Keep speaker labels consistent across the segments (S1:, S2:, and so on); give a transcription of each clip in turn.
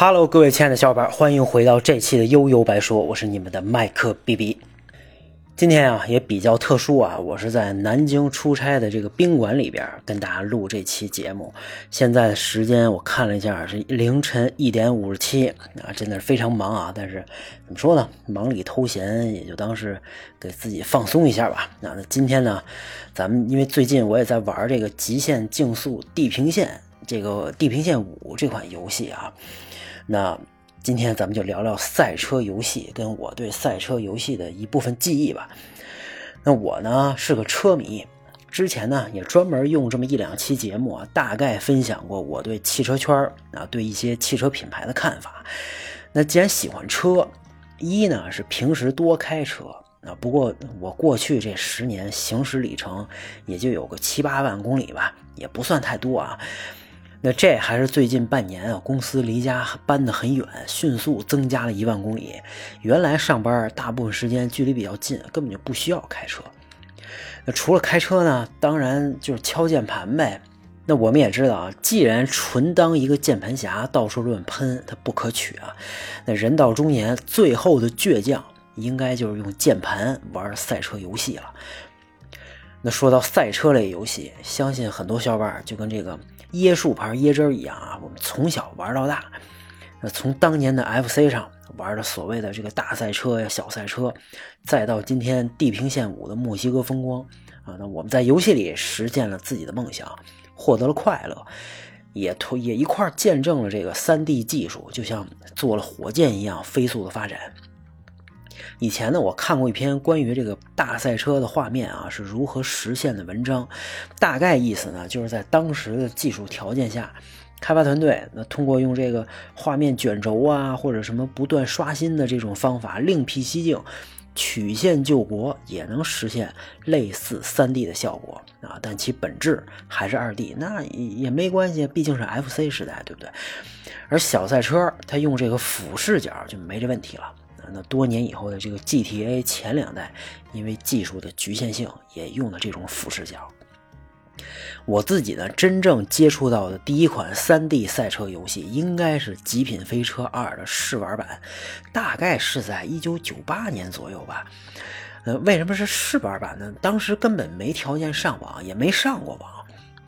S1: Hello，各位亲爱的小伙伴，欢迎回到这期的悠悠白说，我是你们的麦克 B B。今天啊也比较特殊啊，我是在南京出差的这个宾馆里边跟大家录这期节目。现在的时间我看了一下是凌晨一点五十七啊，真的是非常忙啊。但是怎么说呢，忙里偷闲，也就当是给自己放松一下吧。那那今天呢，咱们因为最近我也在玩这个《极限竞速：地平线》这个《地平线五》这款游戏啊，那。今天咱们就聊聊赛车游戏，跟我对赛车游戏的一部分记忆吧。那我呢是个车迷，之前呢也专门用这么一两期节目啊，大概分享过我对汽车圈啊，对一些汽车品牌的看法。那既然喜欢车，一呢是平时多开车啊，不过我过去这十年行驶里程也就有个七八万公里吧，也不算太多啊。那这还是最近半年啊，公司离家搬得很远，迅速增加了一万公里。原来上班大部分时间距离比较近，根本就不需要开车。那除了开车呢，当然就是敲键盘呗。那我们也知道啊，既然纯当一个键盘侠到处乱喷，它不可取啊。那人到中年，最后的倔强应该就是用键盘玩赛车游戏了。那说到赛车类游戏，相信很多小伙伴就跟这个。椰树牌椰汁一样啊，我们从小玩到大。那从当年的 FC 上玩的所谓的这个大赛车呀、小赛车，再到今天地平线五的墨西哥风光啊，那我们在游戏里实现了自己的梦想，获得了快乐，也推也一块见证了这个 3D 技术就像做了火箭一样飞速的发展。以前呢，我看过一篇关于这个大赛车的画面啊是如何实现的文章，大概意思呢，就是在当时的技术条件下，开发团队那通过用这个画面卷轴啊，或者什么不断刷新的这种方法，另辟蹊径，曲线救国，也能实现类似 3D 的效果啊，但其本质还是 2D，那也没关系，毕竟是 FC 时代，对不对？而小赛车它用这个俯视角就没这问题了。那多年以后的这个 GTA 前两代，因为技术的局限性，也用了这种俯视角。我自己呢，真正接触到的第一款 3D 赛车游戏，应该是《极品飞车2》的试玩版，大概是在1998年左右吧。呃，为什么是试玩版呢？当时根本没条件上网，也没上过网。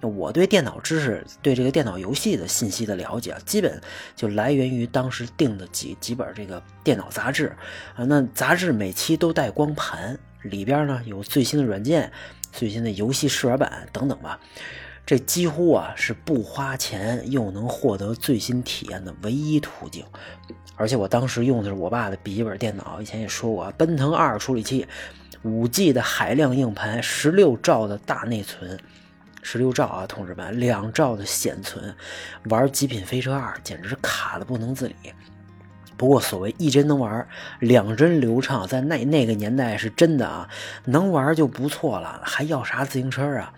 S1: 我对电脑知识、对这个电脑游戏的信息的了解，基本就来源于当时订的几几本这个电脑杂志啊。那杂志每期都带光盘，里边呢有最新的软件、最新的游戏试玩版等等吧。这几乎啊是不花钱又能获得最新体验的唯一途径。而且我当时用的是我爸的笔记本电脑，以前也说过啊，奔腾二处理器，五 G 的海量硬盘，十六兆的大内存。十六兆啊，同志们，两兆的显存，玩《极品飞车二》简直是卡的不能自理。不过所谓一帧能玩，两帧流畅，在那那个年代是真的啊，能玩就不错了，还要啥自行车啊？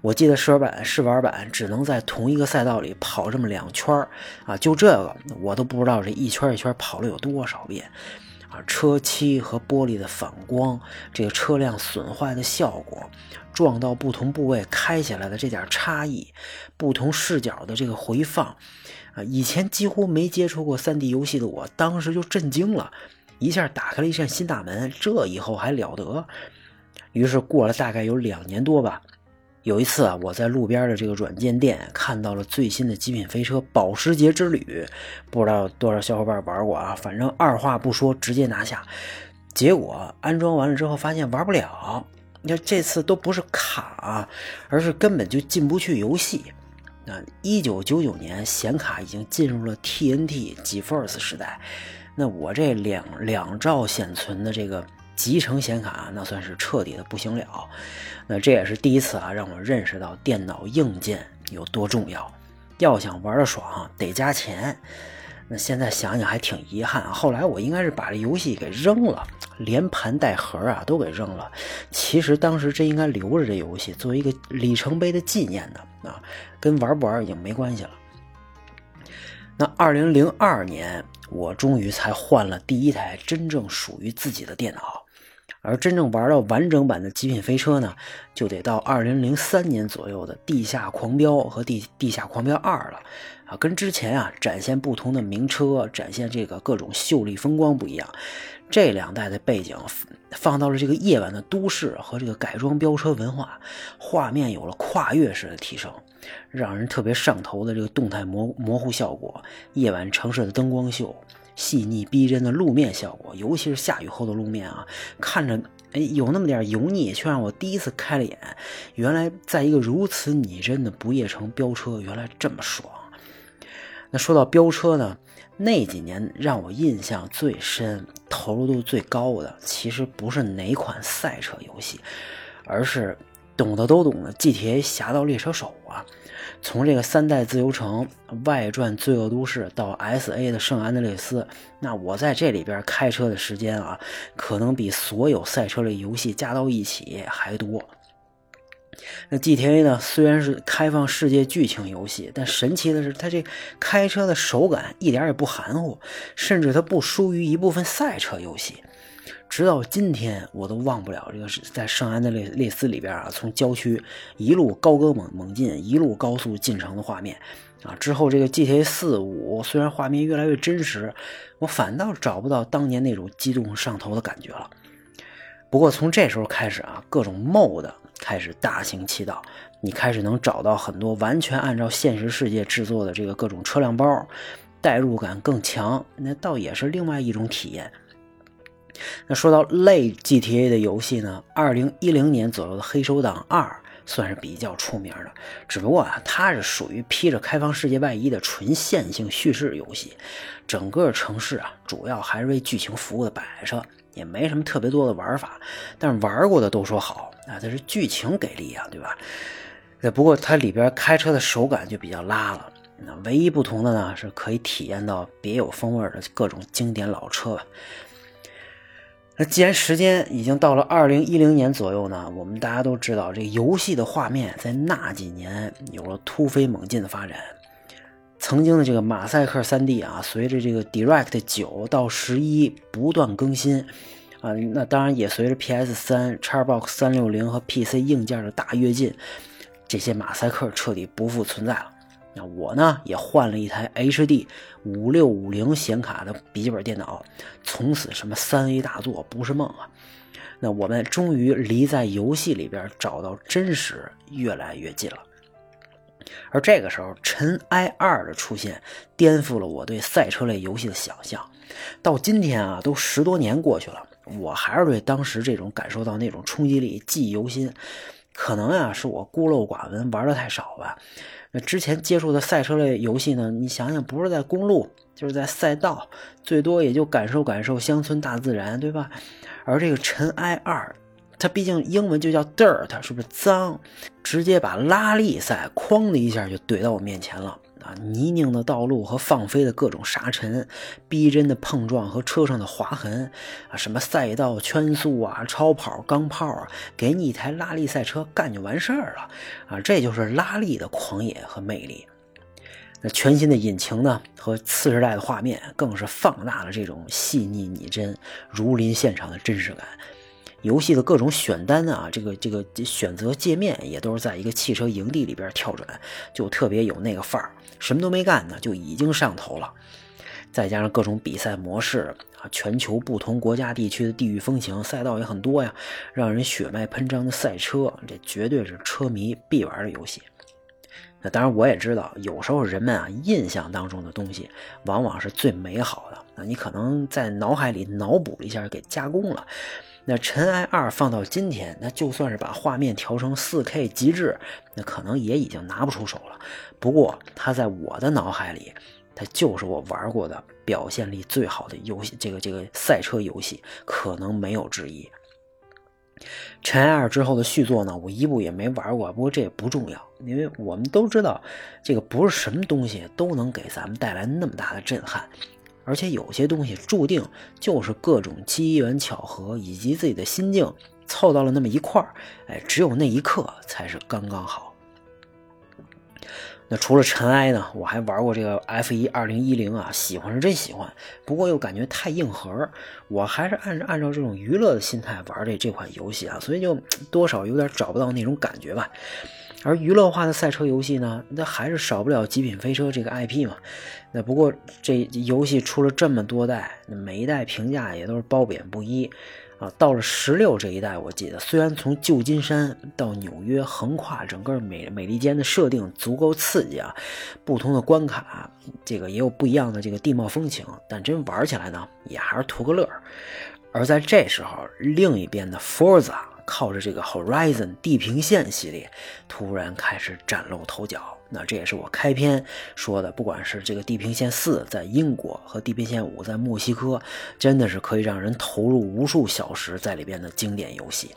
S1: 我记得试玩版试玩版只能在同一个赛道里跑这么两圈啊，就这个我都不知道这一圈一圈跑了有多少遍。车漆和玻璃的反光，这个车辆损坏的效果，撞到不同部位开起来的这点差异，不同视角的这个回放，啊，以前几乎没接触过 3D 游戏的我，当时就震惊了，一下打开了一扇新大门，这以后还了得？于是过了大概有两年多吧。有一次啊，我在路边的这个软件店看到了最新的极品飞车保时捷之旅，不知道多少小伙伴玩过啊？反正二话不说直接拿下。结果安装完了之后发现玩不了，你看这次都不是卡，而是根本就进不去游戏。那一九九九年显卡已经进入了 TNT GeForce 时代，那我这两两兆显存的这个。集成显卡那算是彻底的不行了，那这也是第一次啊，让我认识到电脑硬件有多重要。要想玩的爽，得加钱。那现在想想还挺遗憾，后来我应该是把这游戏给扔了，连盘带盒啊都给扔了。其实当时真应该留着这游戏，作为一个里程碑的纪念的啊，跟玩不玩已经没关系了。那二零零二年，我终于才换了第一台真正属于自己的电脑。而真正玩到完整版的《极品飞车》呢，就得到二零零三年左右的《地下狂飙》和《地地下狂飙二》了。啊，跟之前啊展现不同的名车、展现这个各种秀丽风光不一样。这两代的背景放到了这个夜晚的都市和这个改装飙车文化，画面有了跨越式的提升，让人特别上头的这个动态模模糊效果，夜晚城市的灯光秀，细腻逼真的路面效果，尤其是下雨后的路面啊，看着哎有那么点油腻，却让我第一次开了眼。原来在一个如此拟真的不夜城飙车，原来这么爽。那说到飙车呢？那几年让我印象最深、投入度最高的，其实不是哪款赛车游戏，而是懂得都懂的 GTA《侠盗猎车手》啊！从这个三代自由城外传《罪恶都市》到 SA 的圣安德烈斯，那我在这里边开车的时间啊，可能比所有赛车类游戏加到一起还多。那 GTA 呢？虽然是开放世界剧情游戏，但神奇的是，它这开车的手感一点也不含糊，甚至它不输于一部分赛车游戏。直到今天，我都忘不了这个是在圣安德烈列斯里边啊，从郊区一路高歌猛猛进，一路高速进城的画面啊。之后这个 GTA 四五虽然画面越来越真实，我反倒找不到当年那种激动上头的感觉了。不过从这时候开始啊，各种 mod。开始大行其道，你开始能找到很多完全按照现实世界制作的这个各种车辆包，代入感更强，那倒也是另外一种体验。那说到类 GTA 的游戏呢，二零一零年左右的《黑手党二》算是比较出名的，只不过啊，它是属于披着开放世界外衣的纯线性叙事游戏，整个城市啊，主要还是为剧情服务的摆设。也没什么特别多的玩法，但是玩过的都说好啊，这是剧情给力啊，对吧？那不过它里边开车的手感就比较拉了，那唯一不同的呢，是可以体验到别有风味的各种经典老车。那既然时间已经到了二零一零年左右呢，我们大家都知道，这个游戏的画面在那几年有了突飞猛进的发展。曾经的这个马赛克 3D 啊，随着这个 Direct 九到十一不断更新啊，那当然也随着 PS3、Xbox 360和 PC 硬件的大跃进，这些马赛克彻底不复存在了。那我呢，也换了一台 HD 五六五零显卡的笔记本电脑，从此什么三 A 大作不是梦啊。那我们终于离在游戏里边找到真实越来越近了。而这个时候，《尘埃二》的出现颠覆了我对赛车类游戏的想象。到今天啊，都十多年过去了，我还是对当时这种感受到那种冲击力记忆犹新。可能呀，是我孤陋寡闻，玩的太少吧。那之前接触的赛车类游戏呢？你想想，不是在公路，就是在赛道，最多也就感受感受乡村大自然，对吧？而这个《尘埃二》。它毕竟英文就叫 dirt，是不是脏？直接把拉力赛哐的一下就怼到我面前了啊！泥泞的道路和放飞的各种沙尘，逼真的碰撞和车上的划痕啊！什么赛道圈速啊、超跑、钢炮啊，给你一台拉力赛车干就完事儿了啊！这就是拉力的狂野和魅力。那全新的引擎呢，和次时代的画面，更是放大了这种细腻拟真、如临现场的真实感。游戏的各种选单啊，这个这个选择界面也都是在一个汽车营地里边跳转，就特别有那个范儿。什么都没干呢，就已经上头了。再加上各种比赛模式啊，全球不同国家地区的地域风情，赛道也很多呀，让人血脉喷张的赛车，这绝对是车迷必玩的游戏。那当然，我也知道，有时候人们啊印象当中的东西，往往是最美好的。那你可能在脑海里脑补了一下，给加工了。那《尘埃二》放到今天，那就算是把画面调成 4K 极致，那可能也已经拿不出手了。不过，它在我的脑海里，它就是我玩过的表现力最好的游戏，这个这个赛车游戏，可能没有之一。《尘埃二》之后的续作呢，我一部也没玩过。不过这也不重要，因为我们都知道，这个不是什么东西都能给咱们带来那么大的震撼。而且有些东西注定就是各种机缘巧合以及自己的心境凑到了那么一块儿，哎，只有那一刻才是刚刚好。那除了尘埃呢，我还玩过这个 F 一二零一零啊，喜欢是真喜欢，不过又感觉太硬核，我还是按按照这种娱乐的心态玩这这款游戏啊，所以就多少有点找不到那种感觉吧。而娱乐化的赛车游戏呢，那还是少不了《极品飞车》这个 IP 嘛。那不过这游戏出了这么多代，那每一代评价也都是褒贬不一。啊，到了十六这一代，我记得虽然从旧金山到纽约横跨整个美美利坚的设定足够刺激啊，不同的关卡，这个也有不一样的这个地貌风情，但真玩起来呢，也还是图个乐。而在这时候，另一边的 Forza 靠着这个 Horizon 地平线系列，突然开始崭露头角。那这也是我开篇说的，不管是这个《地平线四》在英国和《地平线五》在墨西哥，真的是可以让人投入无数小时在里边的经典游戏。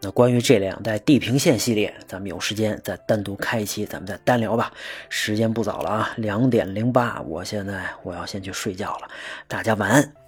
S1: 那关于这两代《地平线》系列，咱们有时间再单独开一期，咱们再单聊吧。时间不早了啊，两点零八，我现在我要先去睡觉了，大家晚安。